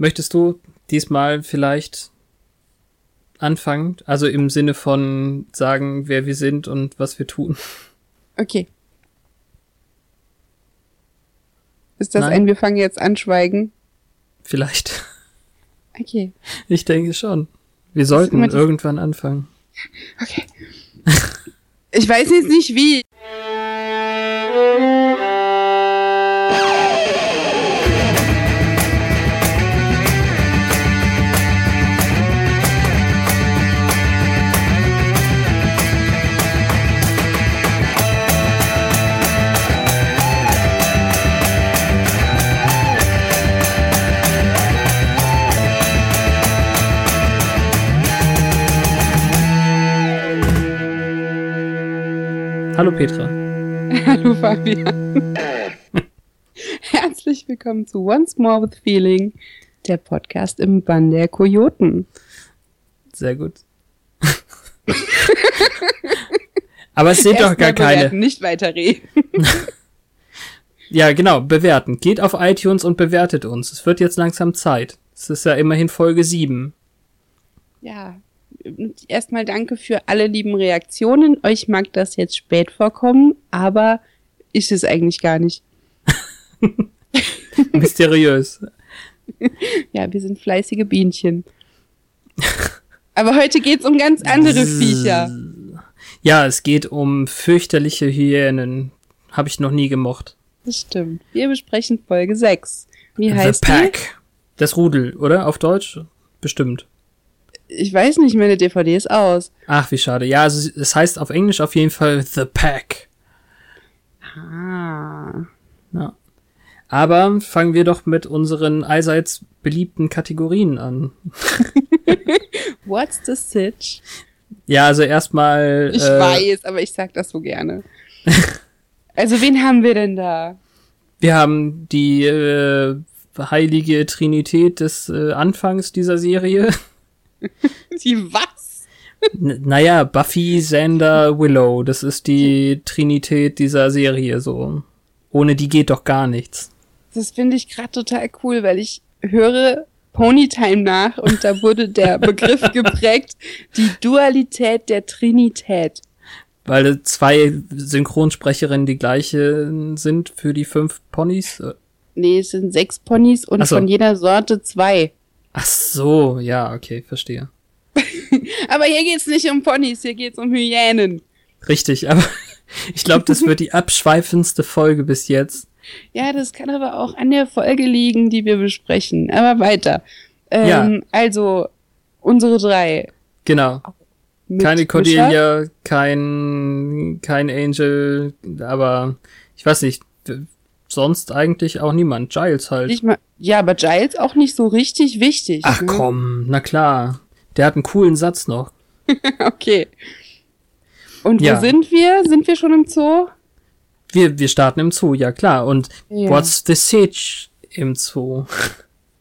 Möchtest du diesmal vielleicht anfangen? Also im Sinne von sagen, wer wir sind und was wir tun. Okay. Ist das Nein. ein Wir fangen jetzt an schweigen? Vielleicht. Okay. Ich denke schon. Wir sollten irgendwann anfangen. Okay. Ich weiß jetzt nicht wie. Hallo Petra. Hallo Fabian. Herzlich willkommen zu Once More with Feeling, der Podcast im Bann der Kojoten. Sehr gut. Aber es sind doch gar keine. bewerten, Nicht weiterreden. Ja, genau, bewerten. Geht auf iTunes und bewertet uns. Es wird jetzt langsam Zeit. Es ist ja immerhin Folge 7. Ja, erstmal danke für alle lieben Reaktionen. Euch mag das jetzt spät vorkommen, aber ist es eigentlich gar nicht. Mysteriös. Ja, wir sind fleißige Bienchen. Aber heute geht's um ganz andere Viecher. Ja, es geht um fürchterliche Hyänen. Habe ich noch nie gemocht. Das stimmt. Wir besprechen Folge 6. Wie The heißt die? Pack. Das Rudel, oder? Auf Deutsch? Bestimmt. Ich weiß nicht, meine DVD ist aus. Ach, wie schade. Ja, also es heißt auf Englisch auf jeden Fall The Pack. Ah. Ja. Aber fangen wir doch mit unseren allseits beliebten Kategorien an. What's the Sitch? Ja, also erstmal. Ich äh, weiß, aber ich sag das so gerne. also, wen haben wir denn da? Wir haben die äh, heilige Trinität des äh, Anfangs dieser Serie. Die was? N naja, Buffy, Xander, Willow. Das ist die Trinität dieser Serie so. Ohne die geht doch gar nichts. Das finde ich gerade total cool, weil ich höre Ponytime nach und da wurde der Begriff geprägt, die Dualität der Trinität. Weil zwei Synchronsprecherinnen die gleiche sind für die fünf Ponys. Nee, es sind sechs Ponys und so. von jeder Sorte zwei. Ach so, ja, okay, verstehe. Aber hier geht's nicht um Ponys, hier geht's um Hyänen. Richtig, aber ich glaube, das wird die abschweifendste Folge bis jetzt. Ja, das kann aber auch an der Folge liegen, die wir besprechen. Aber weiter. Ähm, Ja. Also, unsere drei. Genau. Mit Keine. Cordelia, kein, kein Angel, aber ich weiß nicht, sonst eigentlich auch niemand. Giles halt. Nicht mal, ja, aber Giles auch nicht so richtig wichtig. Ach ne? komm, na klar. Der hat einen coolen Satz noch. Okay. Und Ja. wo sind wir? Sind wir schon im Zoo? Wir, wir starten im Zoo, ja klar. Und Ja. what's the sitch im Zoo?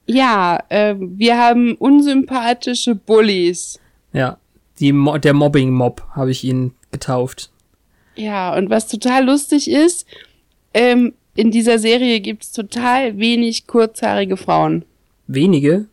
Ja, äh, wir haben unsympathische Bullies. Ja, die Mo der Mobbing-Mob habe ich ihn getauft. Ja, und was total lustig ist, ähm, in dieser Serie gibt's total wenig kurzhaarige Frauen. Wenige,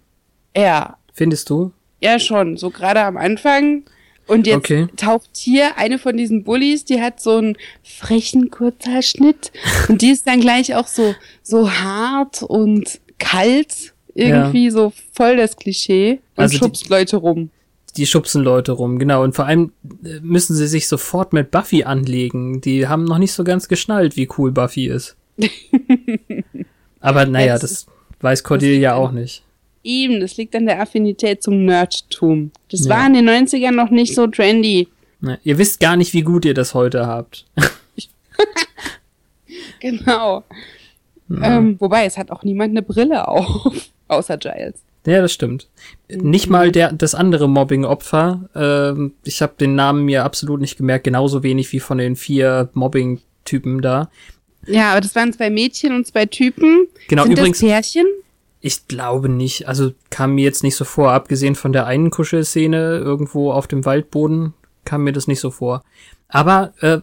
Ja, findest du? ja schon, so gerade am Anfang. Und jetzt Okay. taucht hier eine von diesen Bullies, die hat so einen frechen Kurzhaarschnitt und die ist dann gleich auch so so hart und kalt irgendwie so voll das Klischee und Also die- schubst Leute rum. Die schubsen Leute rum, genau. Und vor allem äh, müssen sie sich sofort mit Buffy anlegen. Die haben noch nicht so ganz geschnallt, wie cool Buffy ist. Aber naja, das das weiß Cordelia auch nicht. Eben, das liegt an der Affinität zum Nerdtum. Das Ja. war in den 90ern noch nicht so trendy. Ne, Ihr wisst gar nicht, wie gut ihr das heute habt. Genau. Ähm, wobei, es hat auch niemand eine Brille auf, außer Giles. Ja, das stimmt. Mhm. Nicht mal der, das andere Mobbing-Opfer. Ähm, ich habe den Namen mir absolut nicht gemerkt, genauso wenig wie von den vier Mobbing-Typen da. Ja, aber das waren zwei Mädchen und zwei Typen. Genau, Sind übrigens- das Pärchen? Ich glaube nicht. Also kam mir jetzt nicht so vor. Abgesehen von der einen Kuschelszene irgendwo auf dem Waldboden kam mir das nicht so vor. Aber äh,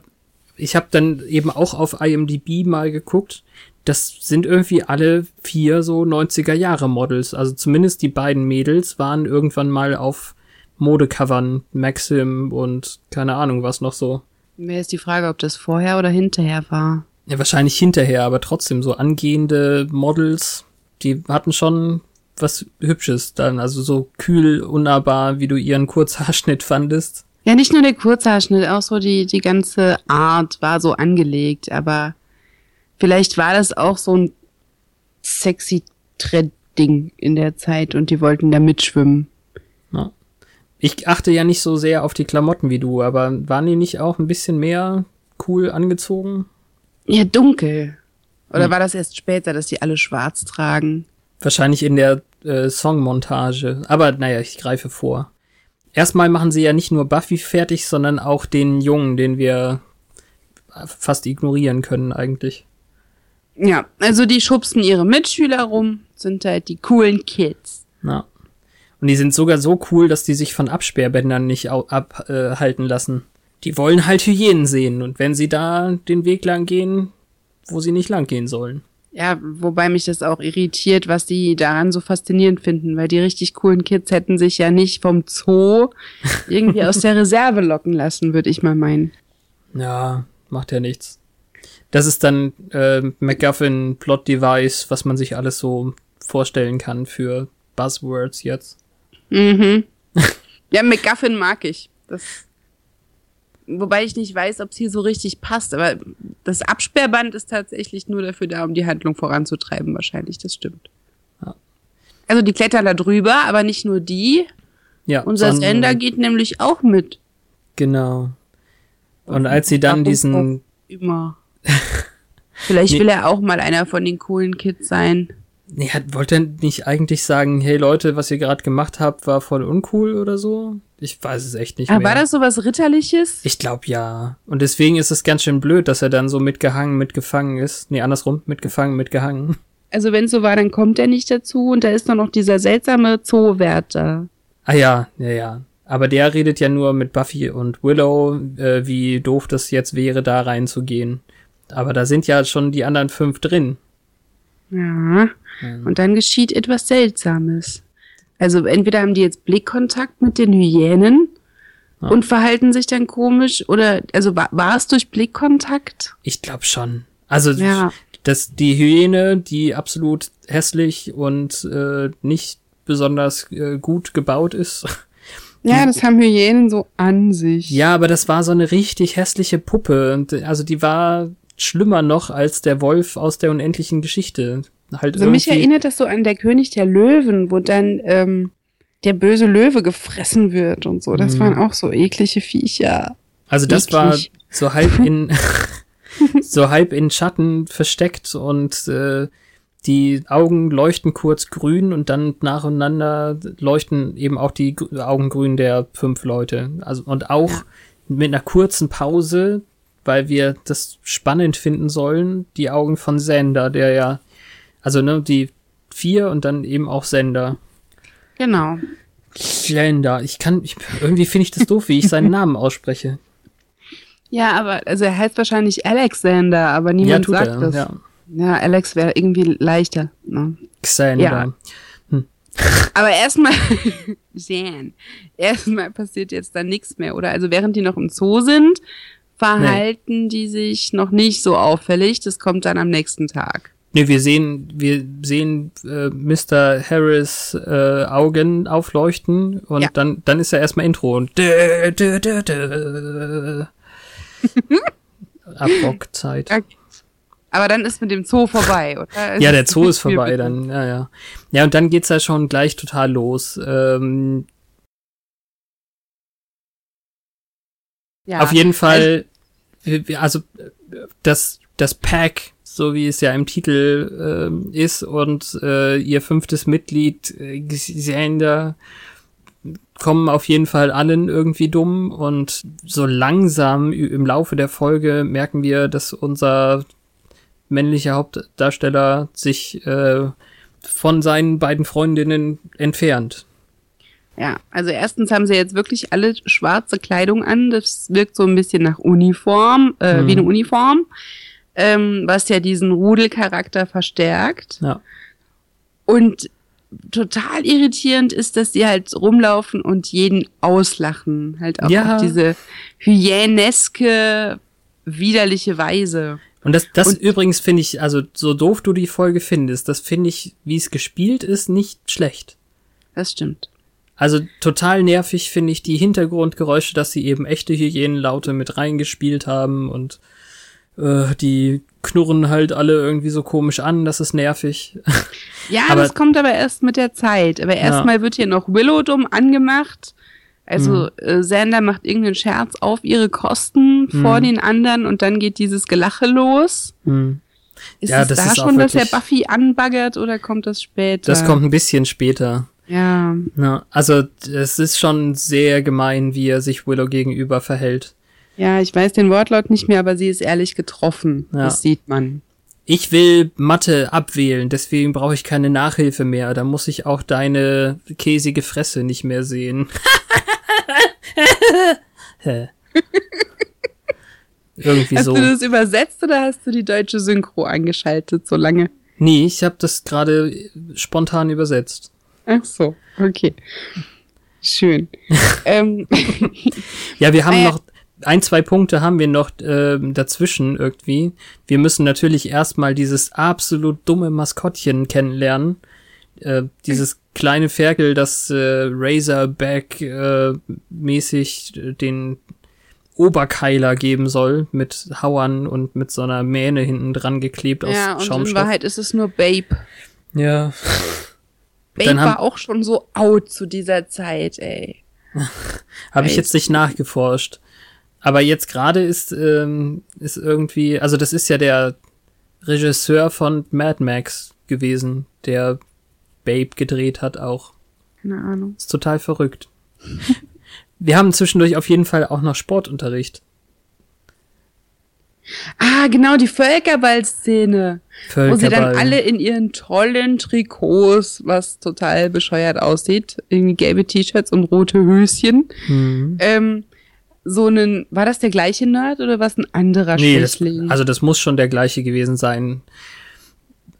ich habe dann eben auch auf IMDb mal geguckt. das sind irgendwie alle vier so 90er Jahre Models. Also zumindest die beiden Mädels waren irgendwann mal auf Modecovern, Maxim und keine Ahnung was noch so. Wäre jetzt die Frage, ob das vorher oder hinterher war. Ja, wahrscheinlich hinterher, aber trotzdem so angehende Models, die hatten schon was Hübsches dann, also so kühl, unnahbar, wie du ihren Kurzhaarschnitt fandest. Ja, nicht nur der Kurzhaarschnitt, auch so die, die ganze Art war so angelegt, aber vielleicht war das auch so ein sexy Trend-Ding in der Zeit und die wollten da mitschwimmen. Ja. Ich achte ja nicht so sehr auf die Klamotten wie du, aber waren die nicht auch ein bisschen mehr cool angezogen? Ja, dunkel. Oder hm. war das erst später, dass die alle schwarz tragen? Wahrscheinlich in der äh, Songmontage. Aber naja, ich greife vor. Erstmal machen sie ja nicht nur Buffy fertig, sondern auch den Jungen, den wir fast ignorieren können eigentlich. Ja, also die schubsen ihre Mitschüler rum, sind halt die coolen Kids. Ja. Und die sind sogar so cool, dass die sich von Absperrbändern nicht abhalten äh, lassen. Die wollen halt Hyänen sehen und wenn sie da den Weg lang gehen, wo sie nicht lang gehen sollen. Ja, wobei mich das auch irritiert, was die daran so faszinierend finden, weil die richtig coolen Kids hätten sich ja nicht vom Zoo irgendwie aus der Reserve locken lassen, würde ich mal meinen. Ja, macht ja nichts. Das ist dann äh, MacGuffin Plot Device, was man sich alles so vorstellen kann für Buzzwords jetzt. Mhm. ja, MacGuffin mag ich. Das Wobei ich nicht weiß, ob es hier so richtig passt, aber das Absperrband ist tatsächlich nur dafür da, um die Handlung voranzutreiben, wahrscheinlich, das stimmt. Ja. Also die klettern da drüber, aber nicht nur die. Ja, Unser Sender geht nämlich auch mit. Genau. Und als sie dann diesen. Immer. Vielleicht will er auch mal einer von den coolen Kids sein. Nee, wollte er nicht eigentlich sagen, hey Leute, was ihr gerade gemacht habt, war voll uncool oder so? Ich weiß es echt nicht Aber mehr. war das so was Ritterliches? Ich glaube ja. Und deswegen ist es ganz schön blöd, dass er dann so mitgehangen, mitgefangen ist. Nee, andersrum, mitgefangen, mitgehangen. Also wenn es so war, dann kommt er nicht dazu und da ist dann noch dieser seltsame Zoowärter. Ah ja, ja, ja. Aber der redet ja nur mit Buffy und Willow, äh, wie doof das jetzt wäre, da reinzugehen. Aber da sind ja schon die anderen fünf drin. Ja. Mhm. Und dann geschieht etwas Seltsames. Also entweder haben die jetzt Blickkontakt mit den Hyänen ja. und verhalten sich dann komisch oder also war, war es durch Blickkontakt? Ich glaube schon. Also ja. dass die Hyäne, die absolut hässlich und äh, nicht besonders äh, gut gebaut ist. Ja, das haben Hyänen so an sich. Ja, aber das war so eine richtig hässliche Puppe. Und, also die war schlimmer noch als der Wolf aus der unendlichen Geschichte. Halt also mich erinnert das so an der König der Löwen, wo dann ähm, der böse Löwe gefressen wird und so. Das mhm. waren auch so eklige Viecher. Also das Eklig. war so halb in so halb in Schatten versteckt und äh, die Augen leuchten kurz grün und dann nacheinander leuchten eben auch die Augen grün der fünf Leute. Also und auch ja. mit einer kurzen Pause weil wir das spannend finden sollen, die Augen von Sender, der ja, also ne, die vier und dann eben auch Sender. Genau. Sender. Ich kann, ich, irgendwie finde ich das doof, wie ich seinen Namen ausspreche. Ja, aber, also er heißt wahrscheinlich Alexander, aber niemand ja, sagt er, das. Ja. ja, Alex wäre irgendwie leichter. Ne? Xander. Ja. Hm. Aber erstmal, Jan, erstmal passiert jetzt da nichts mehr, oder? Also während die noch im Zoo sind, verhalten nee. die sich noch nicht so auffällig. Das kommt dann am nächsten Tag. Nee, wir sehen, wir sehen äh, Mr. Harris äh, Augen aufleuchten und ja. dann, dann ist ja erstmal Intro und dö, dö, dö, dö. Abrockzeit. Okay. Aber dann ist mit dem Zoo vorbei, oder? ja, der Zoo ist vorbei dann, ja, ja. Ja, und dann geht's ja schon gleich total los. Ähm, ja, Auf jeden Fall also das, das Pack, so wie es ja im Titel äh, ist, und äh, ihr fünftes Mitglied, äh, Xander, kommen auf jeden Fall allen irgendwie dumm und so langsam im Laufe der Folge merken wir, dass unser männlicher Hauptdarsteller sich äh, von seinen beiden Freundinnen entfernt. Ja, also erstens haben sie jetzt wirklich alle schwarze Kleidung an. Das wirkt so ein bisschen nach Uniform, äh, mhm. wie eine Uniform. Ähm, was ja diesen Rudelcharakter verstärkt. Ja. Und total irritierend ist, dass sie halt rumlaufen und jeden auslachen. Halt auch Ja. auf diese hyäneske, widerliche Weise. Und das, das Und- übrigens finde ich, also so doof du die Folge findest, das finde ich, wie es gespielt ist, nicht schlecht. Das stimmt. Also total nervig finde ich die Hintergrundgeräusche, dass sie eben echte Hyänenlaute mit reingespielt haben und äh, die knurren halt alle irgendwie so komisch an, das ist nervig. Ja, Aber- das kommt aber erst mit der Zeit. Aber erstmal wird hier noch Willow dumm angemacht. Also Mhm. äh, Sander macht irgendeinen Scherz auf ihre Kosten vor Mhm. den anderen und dann geht dieses Gelache los. Hm. Ist Ja, es das da ist schon, dass er Buffy anbaggert oder kommt das später? Das kommt ein bisschen später. Ja. Ja, also es ist schon sehr gemein, wie er sich Willow gegenüber verhält. Ja, ich weiß den Wortlaut nicht mehr, aber sie ist ehrlich getroffen. Ja. Das sieht man. Ich will Mathe abwählen, deswegen brauche ich keine Nachhilfe mehr. Da muss ich auch deine käsige Fresse nicht mehr sehen. Irgendwie Hast so. du das übersetzt oder hast du die deutsche Synchro eingeschaltet so lange? Nee, ich habe das gerade spontan übersetzt. Ach so, okay. Schön. ähm, Ja, wir haben Ah, ja. noch ein, zwei Punkte haben wir noch ähm, dazwischen irgendwie. Wir müssen natürlich erstmal dieses absolut dumme Maskottchen kennenlernen. Äh, dieses kleine Ferkel, das äh, Razorback äh, mäßig äh, den Oberkeiler geben soll mit Hauern und mit so einer Mähne hinten dran geklebt aus ja, und in Schaumstoff. Wahrheit ist es nur Babe. Ja. Babe Dann war auch schon so out zu dieser Zeit, ey. Habe ich jetzt nicht nachgeforscht. Aber jetzt gerade ist, ähm, ist irgendwie, also das ist ja der Regisseur von Mad Max gewesen, der Babe gedreht hat auch. Keine Ahnung. Ist total verrückt. Wir haben zwischendurch auf jeden Fall auch noch Sportunterricht. Ah, genau, die Völkerball-Szene. Wo sie dann Völkerball. alle in ihren tollen Trikots, was total bescheuert aussieht, irgendwie gelbe T-Shirts und rote Höschen, Hm. ähm, so einen, war das der gleiche Nerd oder was ein anderer Nee, das, also das muss schon der gleiche gewesen sein.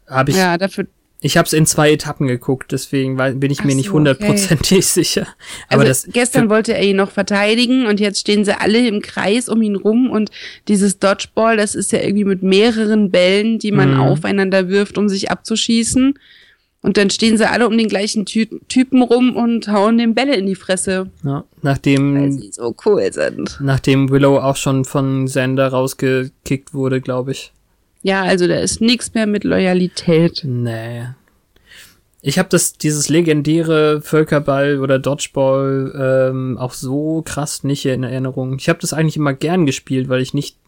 Hab ich, ja, dafür, ich habe es in zwei Etappen geguckt, deswegen bin ich Ach mir nicht so, hundertprozentig sicher. Aber also das gestern wollte er ihn noch verteidigen und jetzt stehen sie alle im Kreis um ihn rum und dieses Dodgeball, das ist ja irgendwie mit mehreren Bällen, die man Mhm. aufeinander wirft, um sich abzuschießen. Und dann stehen sie alle um den gleichen Ty Typen rum und hauen dem Bälle in die Fresse, ja, weil nachdem sie so cool sind. Nachdem Willow auch schon von Sander rausgekickt wurde, glaube ich. Ja, also da ist nichts mehr mit Loyalität. Nee. Ich habe das dieses legendäre Völkerball oder Dodgeball ähm, auch so krass nicht in Erinnerung. Ich habe das eigentlich immer gern gespielt, weil ich nicht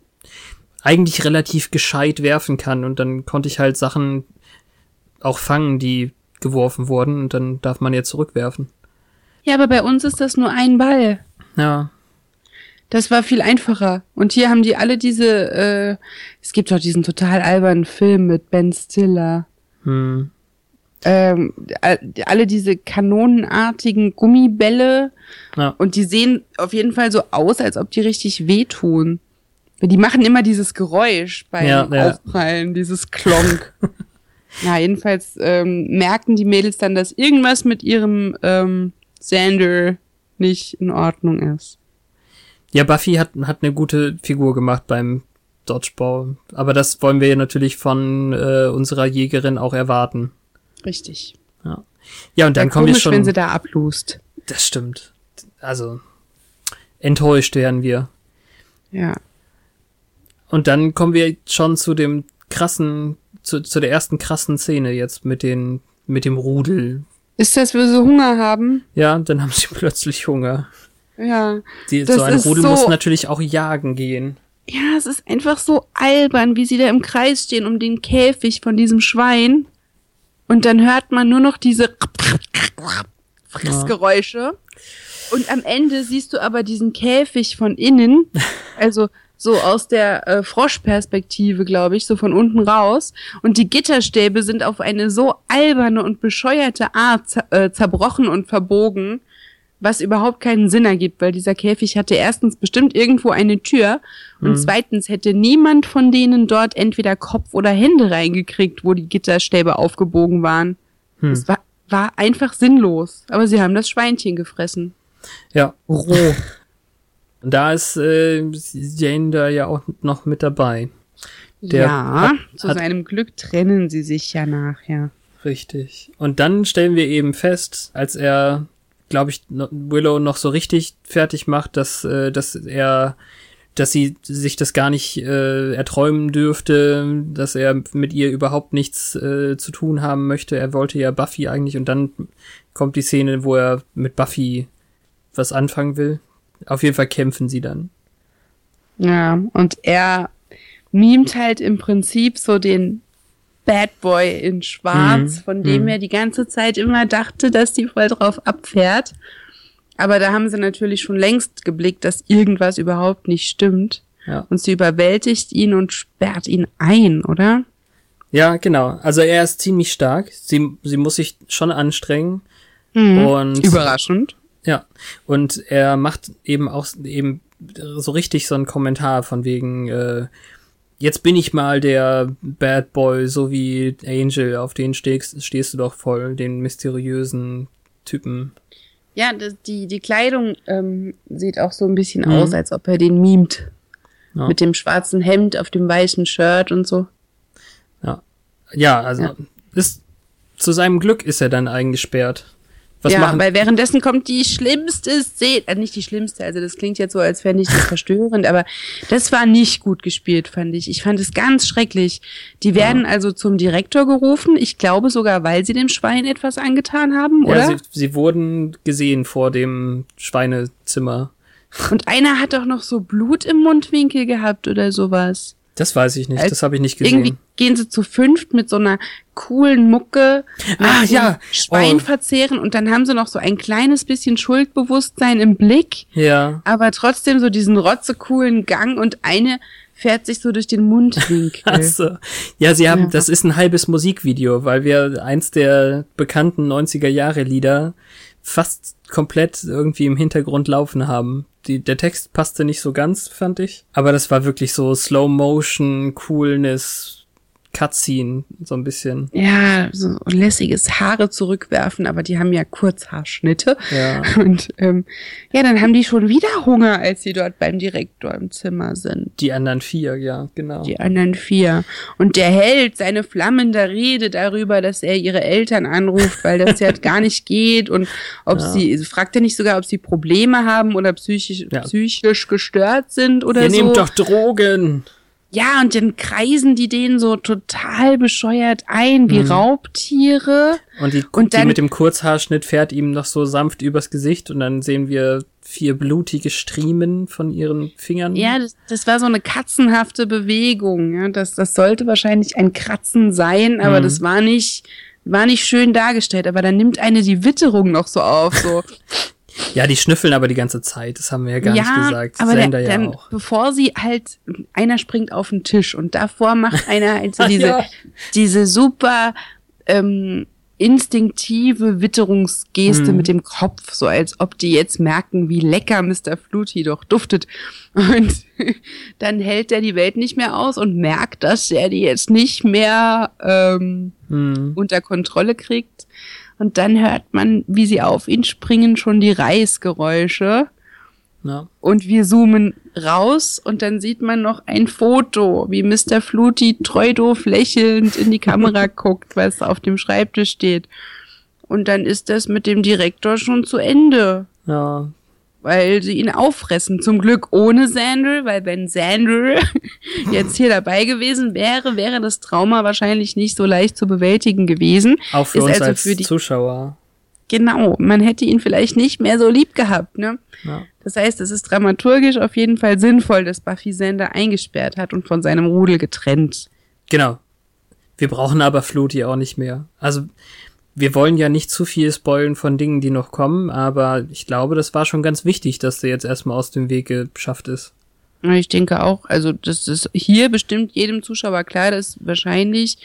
eigentlich relativ gescheit werfen kann und dann konnte ich halt Sachen auch fangen, die geworfen wurden und dann darf man ja zurückwerfen. Ja, aber bei uns ist das nur ein Ball. Ja. Das war viel einfacher. Und hier haben die alle diese, äh, es gibt doch diesen total albernen Film mit Ben Stiller. Hm. Ähm, all- alle diese kanonenartigen Gummibälle. Ja. Und die sehen auf jeden Fall so aus, als ob die richtig wehtun. Die machen immer dieses Geräusch beim Ja, ja. Aufprallen, dieses Klonk. ja, jedenfalls ähm, merken die Mädels dann, dass irgendwas mit ihrem ähm, Sander nicht in Ordnung ist. Ja, Buffy hat, hat eine gute Figur gemacht beim Dodgeball. Aber das wollen wir natürlich von äh, unserer Jägerin auch erwarten. Richtig. Ja, und dann Wär kommen wir schon. wenn sie da ablust. das stimmt. Also, enttäuscht werden wir. Ja. Und dann kommen wir schon zu dem krassen, zu, zu der ersten krassen Szene jetzt mit den, mit dem Rudel. Ist das, wir so Hunger haben? Ja, dann haben sie plötzlich Hunger. Ja. Die, Das so ein ist Rudel so- muss natürlich auch jagen gehen. Ja, es ist einfach so albern, wie sie da im Kreis stehen um den Käfig von diesem Schwein. Und dann hört man nur noch diese Fressgeräusche. Und am Ende siehst du aber diesen Käfig von innen, also so aus der äh, Froschperspektive, glaube ich, so von unten raus. Und die Gitterstäbe sind auf eine so alberne und bescheuerte Art zer äh, zerbrochen und verbogen. was überhaupt keinen Sinn ergibt, weil dieser Käfig hatte erstens bestimmt irgendwo eine Tür und mhm. zweitens hätte niemand von denen dort entweder Kopf oder Hände reingekriegt, wo die Gitterstäbe aufgebogen waren. Hm. Es war, war einfach sinnlos, aber sie haben das Schweinchen gefressen. Ja. Roh. Da ist äh, Jane da ja auch noch mit dabei. Der ja, hat, zu seinem Glück trennen sie sich ja nachher. Richtig. Und dann stellen wir eben fest, als er glaube ich, Willow noch so richtig fertig macht, dass, äh, dass er, dass sie sich das gar nicht äh, erträumen dürfte, dass er mit ihr überhaupt nichts äh, zu tun haben möchte. Er wollte ja Buffy eigentlich und dann kommt die Szene, wo er mit Buffy was anfangen will. Auf jeden Fall kämpfen sie dann. Ja, und er mimt halt im Prinzip so den Bad Boy in Schwarz, mhm. von dem mhm. er die ganze Zeit immer dachte, dass die voll drauf abfährt. Aber da haben sie natürlich schon längst geblickt, dass irgendwas überhaupt nicht stimmt. Ja. Und sie überwältigt ihn und sperrt ihn ein, oder? Ja, genau. Also er ist ziemlich stark. Sie, sie muss sich schon anstrengen. Mhm. Und Überraschend. Ja. Und er macht eben auch eben so richtig so einen Kommentar von wegen, äh, jetzt bin ich mal der Bad Boy, so wie Angel, auf den stehst, stehst du doch voll, den mysteriösen Typen. Ja, die, die Kleidung ähm, sieht auch so ein bisschen mhm. aus, als ob er den mimt. Ja. Mit dem schwarzen Hemd auf dem weißen Shirt und so. Ja. Ja, also ja. Ist, zu seinem Glück ist er dann eingesperrt. Was ja, machen? weil währenddessen kommt die schlimmste Szene, äh, nicht die schlimmste, also das klingt jetzt so, als fände ich das verstörend, aber das war nicht gut gespielt, fand ich. Ich fand es ganz schrecklich. Die werden ja. also zum Direktor gerufen, ich glaube sogar, weil sie dem Schwein etwas angetan haben, oder? Ja, sie, sie wurden gesehen vor dem Schweinezimmer. Und einer hat doch noch so Blut im Mundwinkel gehabt oder sowas. Das weiß ich nicht, Als das habe ich nicht gesehen. Irgendwie gehen sie zu fünft mit so einer coolen Mucke ah, ja. Schwein oh. verzehren und dann haben sie noch so ein kleines bisschen Schuldbewusstsein im Blick. Ja. Aber trotzdem so diesen rotzecoolen Gang und eine fährt sich so durch den Mundwinkel. Achso. Ja, sie haben, ja. das ist ein halbes Musikvideo, weil wir eins der bekannten 90er Jahre Lieder fast komplett irgendwie im Hintergrund laufen haben die, der Text passte nicht so ganz, fand ich. Aber das war wirklich so Slow Motion, Coolness, Cutscene, so ein bisschen. Ja, so lässiges Haare zurückwerfen, aber die haben ja Kurzhaarschnitte. Ja. Und ähm, ja, dann haben die schon wieder Hunger, als sie dort beim Direktor im Zimmer sind. Die anderen vier, ja, genau. Die anderen vier. Und der hält seine flammende Rede darüber, dass er ihre Eltern anruft, weil das ja gar nicht geht und ob ja. sie, fragt er nicht sogar, ob sie Probleme haben oder psychisch, ja. psychisch gestört sind oder Ihr so. Ihr nehmt doch Drogen. Ja, und dann kreisen die den so total bescheuert ein, wie mhm. Raubtiere. Und die, und dann, die mit dem Kurzhaarschnitt fährt ihm noch so sanft übers Gesicht und dann sehen wir vier blutige Striemen von ihren Fingern. Ja, das, das war so eine katzenhafte Bewegung. Ja, das, das sollte wahrscheinlich ein Kratzen sein, aber mhm. das war nicht, war nicht schön dargestellt. Aber dann nimmt eine die Witterung noch so auf, so. Ja, die schnüffeln aber die ganze Zeit, das haben wir ja gar ja, nicht gesagt. Aber Sender der, ja auch. bevor sie halt, einer springt auf den Tisch und davor macht einer halt so diese, ja. diese super ähm, instinktive Witterungsgeste hm. mit dem Kopf, so als ob die jetzt merken, wie lecker Mr. Fluty doch duftet. Und dann hält er die Welt nicht mehr aus und merkt, dass er die jetzt nicht mehr ähm, hm. unter Kontrolle kriegt. Und dann hört man, wie sie auf ihn springen, schon die Reißgeräusche. Ja. Und wir zoomen raus und dann sieht man noch ein Foto, wie Mr. Fluty treu doof lächelnd in die Kamera guckt, was auf dem Schreibtisch steht. Und dann ist das mit dem Direktor schon zu Ende. Ja, weil sie ihn auffressen. Zum Glück ohne Sandal, weil wenn Sandal jetzt hier dabei gewesen wäre, wäre das Trauma wahrscheinlich nicht so leicht zu bewältigen gewesen. Auch für Ist uns also als für die Zuschauer. Genau, man hätte ihn vielleicht nicht mehr so lieb gehabt, ne? Ja. Das heißt, es ist dramaturgisch auf jeden Fall sinnvoll, dass Buffy Sander eingesperrt hat und von seinem Rudel getrennt. Genau. Wir brauchen aber Fluty auch nicht mehr. Also wir wollen ja nicht zu viel spoilen von Dingen, die noch kommen, aber ich glaube, das war schon ganz wichtig, dass der jetzt erstmal aus dem Weg geschafft ist. Ich denke auch, also das ist hier bestimmt jedem Zuschauer klar, dass wahrscheinlich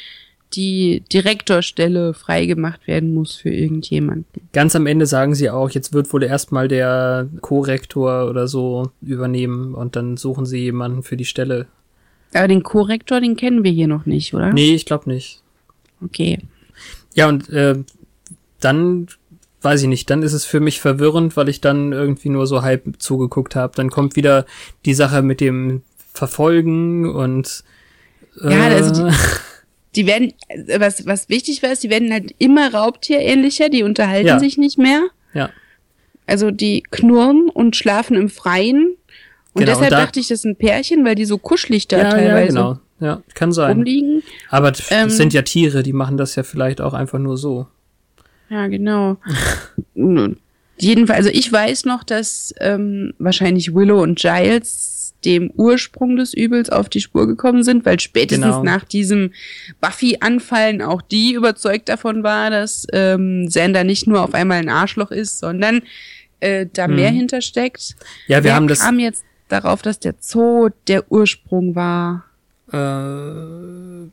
die Direktorstelle freigemacht werden muss für irgendjemanden. Ganz am Ende sagen sie auch, jetzt wird wohl erstmal der Korrektor oder so übernehmen und dann suchen sie jemanden für die Stelle. Aber den Korrektor, den kennen wir hier noch nicht, oder? Nee, ich glaube nicht. Okay. Ja, und äh, dann weiß ich nicht, dann ist es für mich verwirrend, weil ich dann irgendwie nur so halb zugeguckt habe. Dann kommt wieder die Sache mit dem Verfolgen und äh, ja, also die, die werden, was, was wichtig war, ist, die werden halt immer raubtierähnlicher, die unterhalten ja. sich nicht mehr. Ja. Also die knurren und schlafen im Freien. Und genau, deshalb und da, dachte ich, das sind Pärchen, weil die so kuschelig da ja, teilweise ja, genau. Ja, kann sein. rumliegen. Aber das ähm, sind ja Tiere, die machen das ja vielleicht auch einfach nur so. Ja, genau. Jedenfalls, also ich weiß noch, dass ähm, wahrscheinlich Willow und Giles dem Ursprung des Übels auf die Spur gekommen sind, weil spätestens genau. nach diesem Buffy-Anfallen auch die überzeugt davon war, dass ähm, Xander nicht nur auf einmal ein Arschloch ist, sondern äh, da hm. mehr hintersteckt. Ja, wir Wer haben das. kam jetzt darauf, dass der Zoo der Ursprung war? Äh,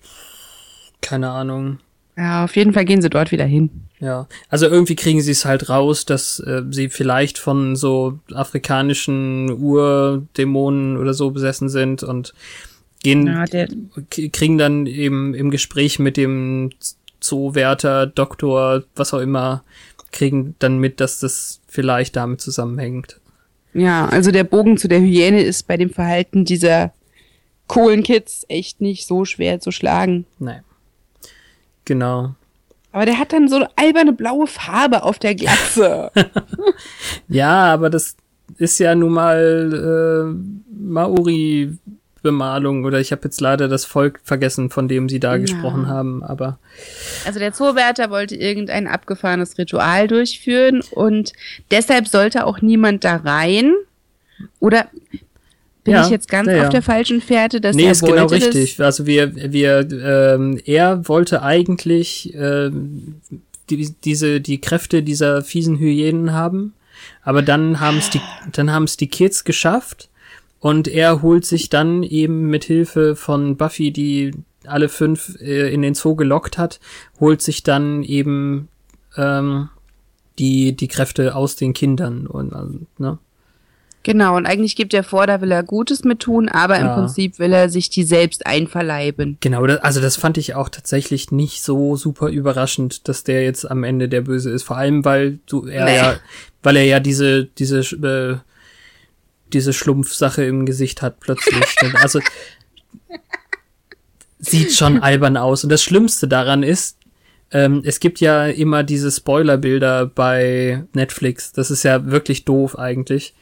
keine Ahnung. Ja, auf jeden Fall gehen sie dort wieder hin. Ja, also irgendwie kriegen sie es halt raus, dass äh, sie vielleicht von so afrikanischen Urdämonen oder so besessen sind und gehen, ja, kriegen dann eben im Gespräch mit dem Zoowärter, Doktor, was auch immer, kriegen dann mit, dass das vielleicht damit zusammenhängt. Ja, also der Bogen zu der Hyäne ist bei dem Verhalten dieser coolen Kids echt nicht so schwer zu schlagen. Nein. Genau. Aber der hat dann so eine alberne blaue Farbe auf der Glatze. ja, aber das ist ja nun mal äh, Maori Bemalung oder ich habe jetzt leider das Volk vergessen, von dem sie da ja. gesprochen haben, aber also der Zoowärter wollte irgendein abgefahrenes Ritual durchführen und deshalb sollte auch niemand da rein oder bin ja, ich jetzt ganz ja, auf der falschen Fährte, dass nee, er ist genau wollte, genau richtig. Also wir, wir, ähm, er wollte eigentlich ähm, die, diese die Kräfte dieser fiesen Hyänen haben, aber dann haben es die, dann haben es die Kids geschafft. Und er holt sich dann eben mit Hilfe von Buffy, die alle fünf äh, in den Zoo gelockt hat, holt sich dann eben ähm, die die Kräfte aus den Kindern und also, ne? Genau, und eigentlich gibt er vor, da will er Gutes mit tun, aber ja. im Prinzip will er sich die selbst einverleiben. Genau, also das fand ich auch tatsächlich nicht so super überraschend, dass der jetzt am Ende der Böse ist. Vor allem, weil du er nee. ja, weil er ja diese, diese, äh, diese Schlumpfsache im Gesicht hat plötzlich. also sieht schon albern aus. Und das Schlimmste daran ist, ähm, es gibt ja immer diese Spoilerbilder bei Netflix. Das ist ja wirklich doof eigentlich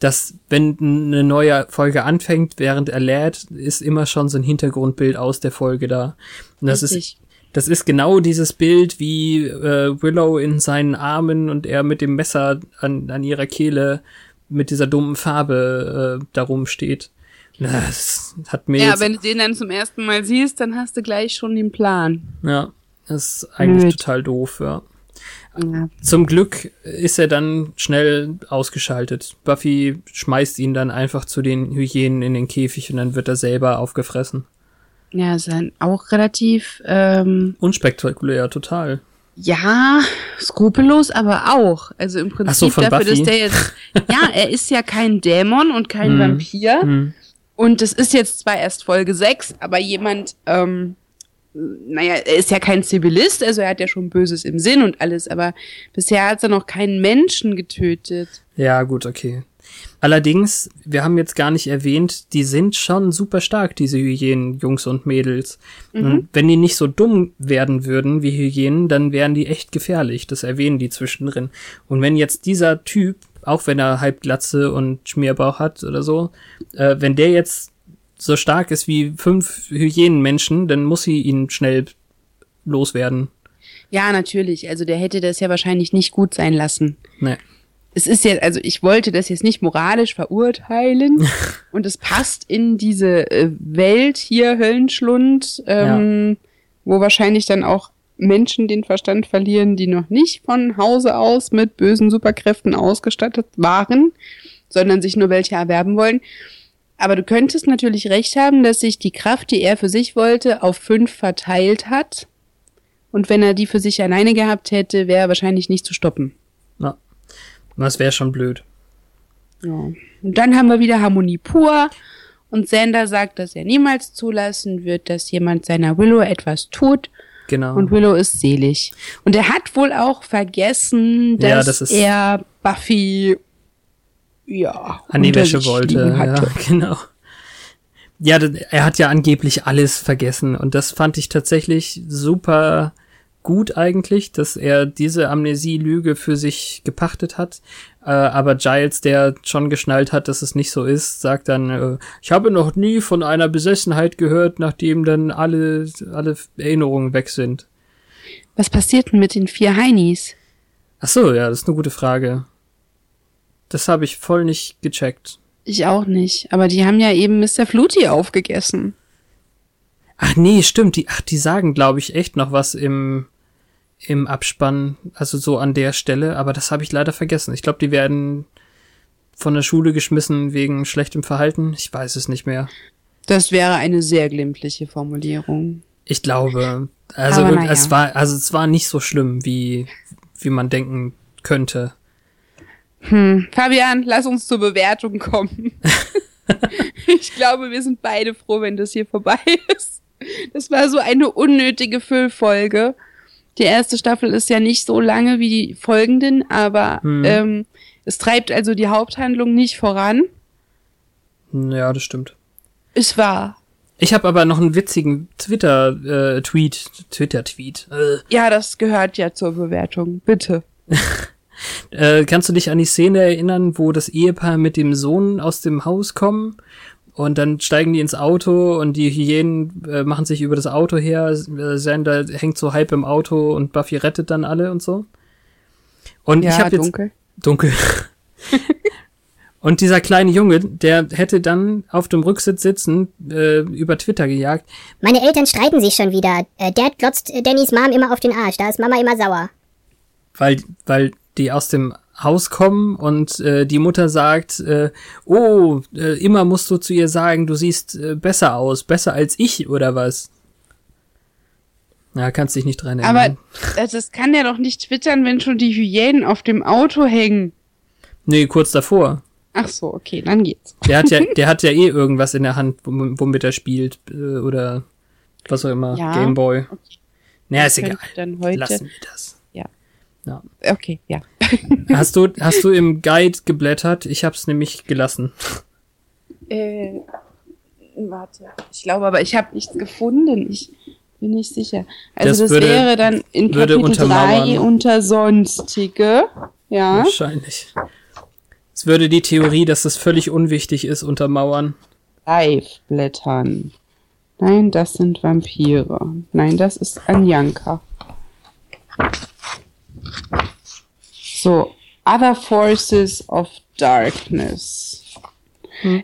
dass wenn eine neue Folge anfängt, während er lädt, ist immer schon so ein Hintergrundbild aus der Folge da. Und das Richtig. ist das ist genau dieses Bild, wie äh, Willow in seinen Armen und er mit dem Messer an, an ihrer Kehle mit dieser dummen Farbe äh, darum steht. Das hat mir ja, wenn du den dann zum ersten Mal siehst, dann hast du gleich schon den Plan. Ja, das ist eigentlich Blöd. total doof, ja. Ja. Zum Glück ist er dann schnell ausgeschaltet. Buffy schmeißt ihn dann einfach zu den Hyänen in den Käfig und dann wird er selber aufgefressen. Ja, ist dann auch relativ ähm, unspektakulär, total. Ja, skrupellos, aber auch. Also im Prinzip so, dafür, Buffy? dass der jetzt. ja, er ist ja kein Dämon und kein hm. Vampir. Hm. Und es ist jetzt zwar erst Folge 6, aber jemand, ähm, naja, er ist ja kein Zivilist, also er hat ja schon Böses im Sinn und alles, aber bisher hat er noch keinen Menschen getötet. Ja, gut, okay. Allerdings, wir haben jetzt gar nicht erwähnt, die sind schon super stark, diese Hyänen, Jungs und Mädels. Mhm. Und wenn die nicht so dumm werden würden wie Hyänen, dann wären die echt gefährlich. Das erwähnen die zwischendrin. Und wenn jetzt dieser Typ, auch wenn er Halbglatze und Schmierbauch hat oder so, äh, wenn der jetzt so stark ist wie fünf Hyänenmenschen, dann muss sie ihn schnell loswerden. Ja, natürlich. Also der hätte das ja wahrscheinlich nicht gut sein lassen. Nee. Es ist ja, also ich wollte das jetzt nicht moralisch verurteilen und es passt in diese äh, Welt hier, Höllenschlund, ähm, ja. wo wahrscheinlich dann auch Menschen den Verstand verlieren, die noch nicht von Hause aus mit bösen Superkräften ausgestattet waren, sondern sich nur welche erwerben wollen. Aber du könntest natürlich recht haben, dass sich die Kraft, die er für sich wollte, auf fünf verteilt hat. Und wenn er die für sich alleine gehabt hätte, wäre er wahrscheinlich nicht zu stoppen. Na, das wäre schon blöd. Ja. Und dann haben wir wieder Harmonie pur. Und Sander sagt, dass er niemals zulassen wird, dass jemand seiner Willow etwas tut. Genau. Und Willow ist selig. Und er hat wohl auch vergessen, dass Ja, das ist- er Buffy ja an die Wäsche wollte. Ja, genau. Ja, er hat ja angeblich alles vergessen und das fand ich tatsächlich super gut eigentlich, dass er diese Amnesie-Lüge für sich gepachtet hat. Äh, aber Giles, der schon geschnallt hat, dass es nicht so ist, sagt dann, äh, ich habe noch nie von einer Besessenheit gehört, nachdem dann alle, alle Erinnerungen weg sind. Was passiert denn mit den vier Heinis? Ach so, ja, das ist eine gute Frage. Das habe ich voll nicht gecheckt. Ich auch nicht. Aber die haben ja eben Mr. Fluty aufgegessen. Ach nee, stimmt. Die, ach, die sagen, glaube ich, echt noch was im, im Abspann, also so an der Stelle, aber das habe ich leider vergessen. Ich glaube, die werden von der Schule geschmissen wegen schlechtem Verhalten. Ich weiß es nicht mehr. Das wäre eine sehr glimpfliche Formulierung. Ich glaube, also naja. es war, also es war nicht so schlimm, wie, wie man denken könnte. Hm. Fabian, lass uns zur Bewertung kommen. ich glaube, wir sind beide froh, wenn das hier vorbei ist. Das war so eine unnötige Füllfolge. Die erste Staffel ist ja nicht so lange wie die folgenden, aber Hm. ähm, es treibt also die Haupthandlung nicht voran. Ja, das stimmt. Es war. Ich habe aber noch einen witzigen Twitter-Tweet, Twitter-Tweet. Äh, Ja, das gehört ja zur Bewertung. Bitte. Äh, kannst du dich an die Szene erinnern, wo das Ehepaar mit dem Sohn aus dem Haus kommen und dann steigen die ins Auto und die Hyänen äh, machen sich über das Auto her, äh, Sander hängt so halb im Auto und Buffy rettet dann alle und so. Und ich Ja, habe jetzt dunkel. dunkel. und dieser kleine Junge, der hätte dann auf dem Rücksitz sitzen äh, über Twitter gejagt. Meine Eltern streiten sich schon wieder. Äh, Dad glotzt äh, Dannys Mom immer auf den Arsch. Da ist Mama immer sauer. weil, weil die aus dem Haus kommen und äh, die Mutter sagt, äh, oh, äh, immer musst du zu ihr sagen, du siehst äh, besser aus, besser als ich oder was. Na, kannst dich nicht dran erinnern. Aber das kann der doch nicht twittern, wenn schon die Hyänen auf dem Auto hängen. nee, kurz davor. Ach so, okay, dann geht's. Der hat ja, der hat ja eh irgendwas in der Hand, wom- womit er spielt äh, oder was auch immer, Ja. Gameboy. Naja, ist egal. Dann heute. Lassen wir das. Okay, ja. Hast du, hast du im Guide geblättert? Ich hab's nämlich gelassen. Äh, warte. Ich glaube aber, ich habe nichts gefunden. Ich bin nicht sicher. Also Das das, würde- wäre dann in würde Kapitel 3 untermauern. unter Sonstige. Ja. Wahrscheinlich. Es würde die Theorie, dass es völlig unwichtig ist, untermauern. Live blättern. Nein, das sind Vampire. Nein, das ist Anjanka. So, Other Forces of Darkness.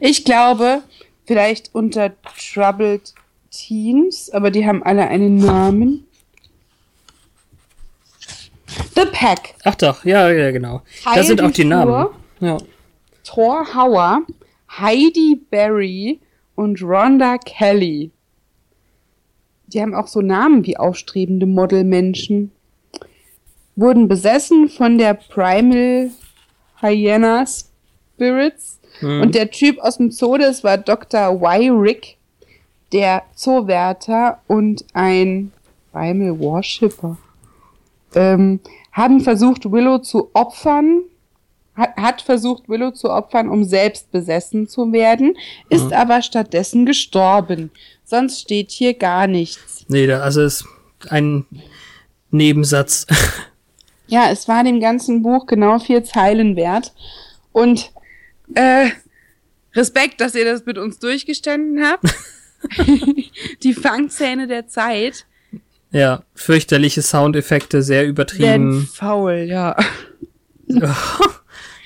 Ich glaube, vielleicht unter Troubled Teens, aber die haben alle einen Namen. The Pack. Ach doch, ja, ja, genau. Da Heidi sind auch die Namen. Flur. Ja. Thor Hauer, Heidi Berry und Rhonda Kelly. Die haben auch so Namen wie aufstrebende Modelmenschen. Wurden besessen von der Primal Hyena Spirits. Und der Typ aus dem Zoo, das war Dr. Wyrick, der Zoowärter und ein Primal Worshipper. Ähm, haben versucht, Willow zu opfern, hat, versucht, Willow zu opfern, um selbst besessen zu werden, ist aber stattdessen gestorben. Sonst steht hier gar nichts. Nee, da, also ist ein Nebensatz. Ja, es war dem ganzen Buch genau vier Zeilen wert. Und äh, Respekt, dass ihr das mit uns durchgestanden habt. Die Fangzähne der Zeit ja, fürchterliche Soundeffekte, sehr übertrieben. faul, ja.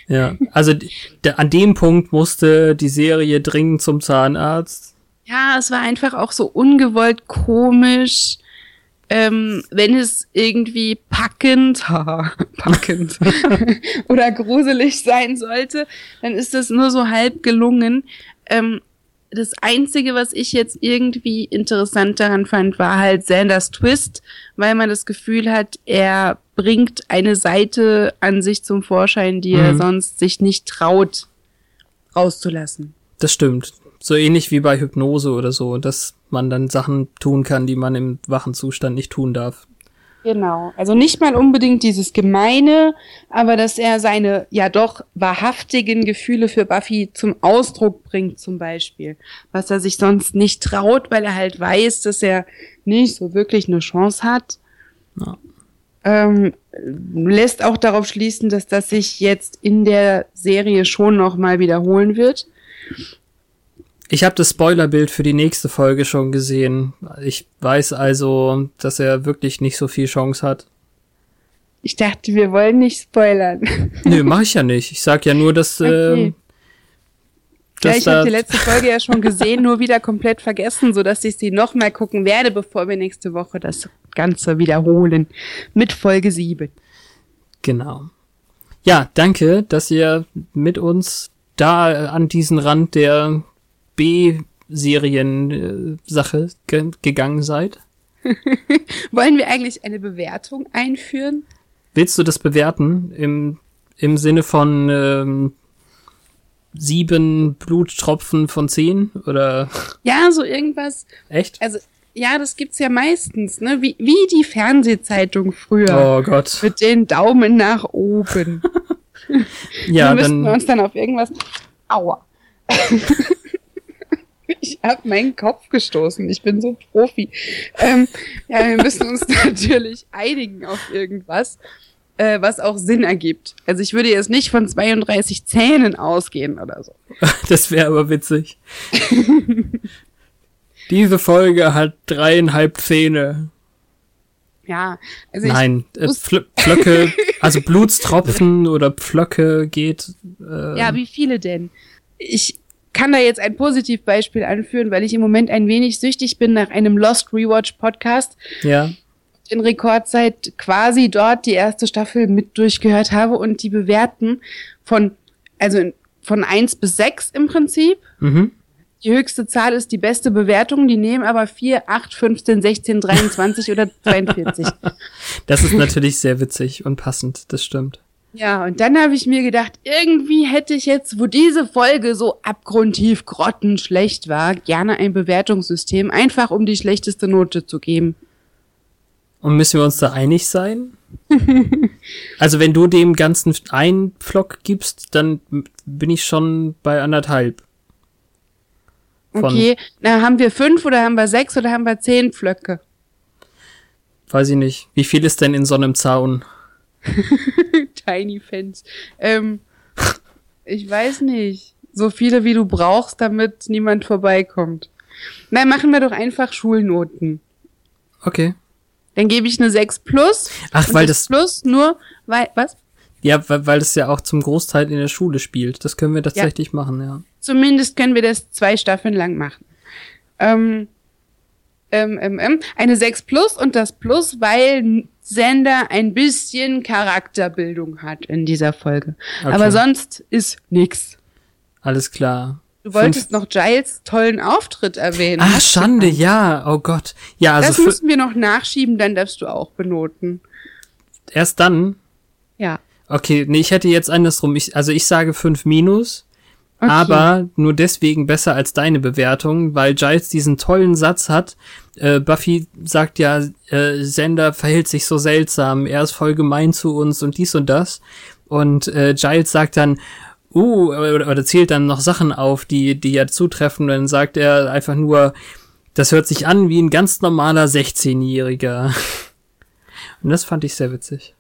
Ja, also an dem Punkt musste die Serie dringend zum Zahnarzt. Ja, es war einfach auch so ungewollt komisch. Ähm, wenn es irgendwie packend, haha, packend oder gruselig sein sollte, dann ist das nur so halb gelungen. Ähm, das Einzige, was ich jetzt irgendwie interessant daran fand, war halt Sanders Twist, weil man das Gefühl hat, er bringt eine Seite an sich zum Vorschein, die mhm. er sonst sich nicht traut rauszulassen. Das stimmt. So ähnlich wie bei Hypnose oder so, dass man dann Sachen tun kann, die man im wachen Zustand nicht tun darf. Genau. Also nicht mal unbedingt dieses Gemeine, aber dass er seine ja doch wahrhaftigen Gefühle für Buffy zum Ausdruck bringt, zum Beispiel. Was er sich sonst nicht traut, weil er halt weiß, dass er nicht so wirklich eine Chance hat. Ja. Ähm, lässt auch darauf schließen, dass das sich jetzt in der Serie schon noch mal wiederholen wird. Ich habe das Spoilerbild für die nächste Folge schon gesehen. Ich weiß also, dass er wirklich nicht so viel Chance hat. Ich dachte, wir wollen nicht spoilern. Nö, mach ich ja nicht. Ich sag ja nur, dass. Okay. Äh, ja, ich habe die letzte Folge ja schon gesehen, nur wieder komplett vergessen, so dass ich sie noch mal gucken werde, bevor wir nächste Woche das Ganze wiederholen mit Folge 7. Genau. Ja, danke, dass ihr mit uns da an diesen Rand der B-Serien-Sache ge gegangen seid? Wollen wir eigentlich eine Bewertung einführen? Willst du das bewerten im, im Sinne von ähm, sieben Bluttropfen von zehn oder? Ja, so irgendwas. Echt? Also ja, das gibt's ja meistens, ne? Wie, wie die Fernsehzeitung früher. Oh Gott. Mit den Daumen nach oben. ja, dann müssten wir uns dann auf irgendwas. Aua. Ich habe meinen Kopf gestoßen. Ich bin so Profi. Ähm, ja, wir müssen uns natürlich einigen auf irgendwas, äh, was auch Sinn ergibt. Also ich würde jetzt nicht von 32 Zähnen ausgehen oder so. Das wäre aber witzig. Diese Folge hat dreieinhalb Zähne. Ja, also Nein, äh, Pflöcke, also Blutstropfen oder Pflöcke geht. Äh, ja, wie viele denn? Ich kann da jetzt ein Positivbeispiel anführen, weil ich im Moment ein wenig süchtig bin nach einem Lost Rewatch Podcast. Ja. In Rekordzeit quasi dort die erste Staffel mit durchgehört habe und die bewerten von, also von eins bis sechs im Prinzip. Mhm. Die höchste Zahl ist die beste Bewertung, die nehmen aber 4, 8, 15, 16, 23 oder 42. Das ist natürlich sehr witzig und passend, das stimmt. Ja, und dann habe ich mir gedacht, irgendwie hätte ich jetzt, wo diese Folge so abgrundtief grottenschlecht war, gerne ein Bewertungssystem, einfach um die schlechteste Note zu geben. Und müssen wir uns da einig sein? also wenn du dem Ganzen ein Pflock gibst, dann bin ich schon bei anderthalb. Von okay, na haben wir fünf oder haben wir sechs oder haben wir zehn Pflöcke? Weiß ich nicht. Wie viel ist denn in so einem Zaun? Tiny Fans. Ähm, ich weiß nicht. So viele wie du brauchst, damit niemand vorbeikommt. Na, machen wir doch einfach Schulnoten. Okay. Dann gebe ich eine 6 plus. Ach, weil das. Plus nur, weil, was? Ja, weil, weil das ja auch zum Großteil in der Schule spielt. Das können wir tatsächlich ja. machen, ja. Zumindest können wir das zwei Staffeln lang machen. Ähm, ähm, ähm, ähm, eine 6 plus und das Plus, weil Sender ein bisschen Charakterbildung hat in dieser Folge. Okay. Aber sonst ist nix. Alles klar. Du wolltest noch Giles tollen Auftritt erwähnen. Ach, Schande, ja. Oh Gott. Ja, also das müssen wir noch nachschieben, dann darfst du auch benoten. Erst dann? Ja. Okay, nee, ich hätte jetzt andersrum. Ich, also ich sage 5 minus. Okay. Aber nur deswegen besser als deine Bewertung, weil Giles diesen tollen Satz hat. Äh, Buffy sagt ja, äh, Sender verhält sich so seltsam, er ist voll gemein zu uns und dies und das. Und äh, Giles sagt dann, uh, oder, oder zählt dann noch Sachen auf, die, die ja zutreffen. Und dann sagt er einfach nur, das hört sich an wie ein ganz normaler 16-Jähriger. Und das fand ich sehr witzig.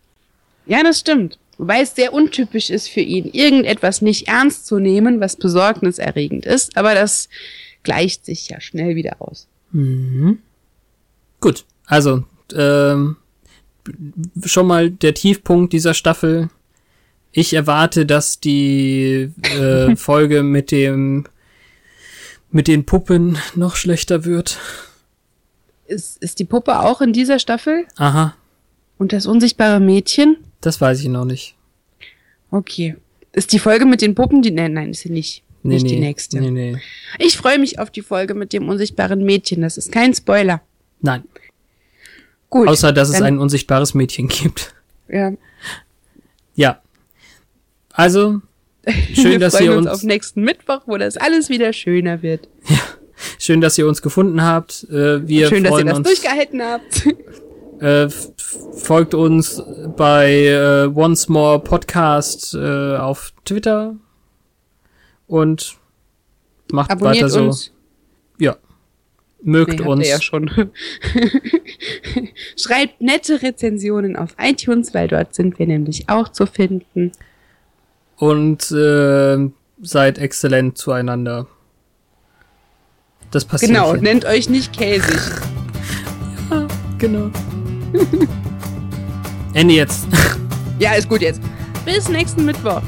Ja, das stimmt. Wobei es sehr untypisch ist für ihn, irgendetwas nicht ernst zu nehmen, was besorgniserregend ist, aber das gleicht sich ja schnell wieder aus. Mhm. Gut, also ähm, schon mal der Tiefpunkt dieser Staffel. Ich erwarte, dass die äh, Folge mit dem mit den Puppen noch schlechter wird. Ist, ist die Puppe auch in dieser Staffel? Aha. Und das unsichtbare Mädchen? Das weiß ich noch nicht. Okay. Ist die Folge mit den Puppen die? Nein, nein, ist sie nicht. Nee, nicht nee, die nächste. Nee, nee. Ich freue mich auf die Folge mit dem unsichtbaren Mädchen. Das ist kein Spoiler. Nein. Gut. Außer, dass es ein unsichtbares Mädchen gibt. Ja. Ja. Also, schön, Wir dass freuen ihr uns uns, auf nächsten Mittwoch, wo das alles wieder schöner wird. schön, dass ihr uns gefunden habt. Äh, wir Schön, dass ihr freuen das uns. durchgehalten habt. Äh, folgt uns bei äh, Once More Podcast äh, auf Twitter und macht Abonniert weiter so. uns. Ja. Mögt Nee, uns. ja schon. Schreibt nette Rezensionen auf iTunes, weil dort sind wir nämlich auch zu finden. und äh, seid exzellent zueinander. Das passiert. Genau, nennt euch nicht käsig. genau. Ende jetzt. Ja, ist gut jetzt. Bis nächsten Mittwoch.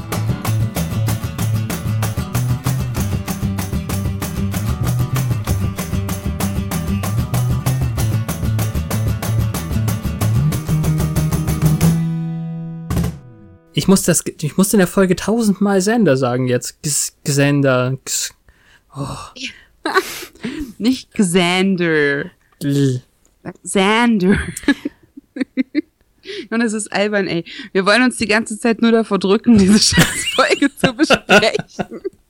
Ich muss das, ich muss in der Folge tausendmal Sender sagen jetzt. Gs- Gesender. Gs- Nicht Xander. L- Xander. Und es ist albern, ey. Wir wollen uns die ganze Zeit nur davor drücken, diese scheiß Folge zu besprechen.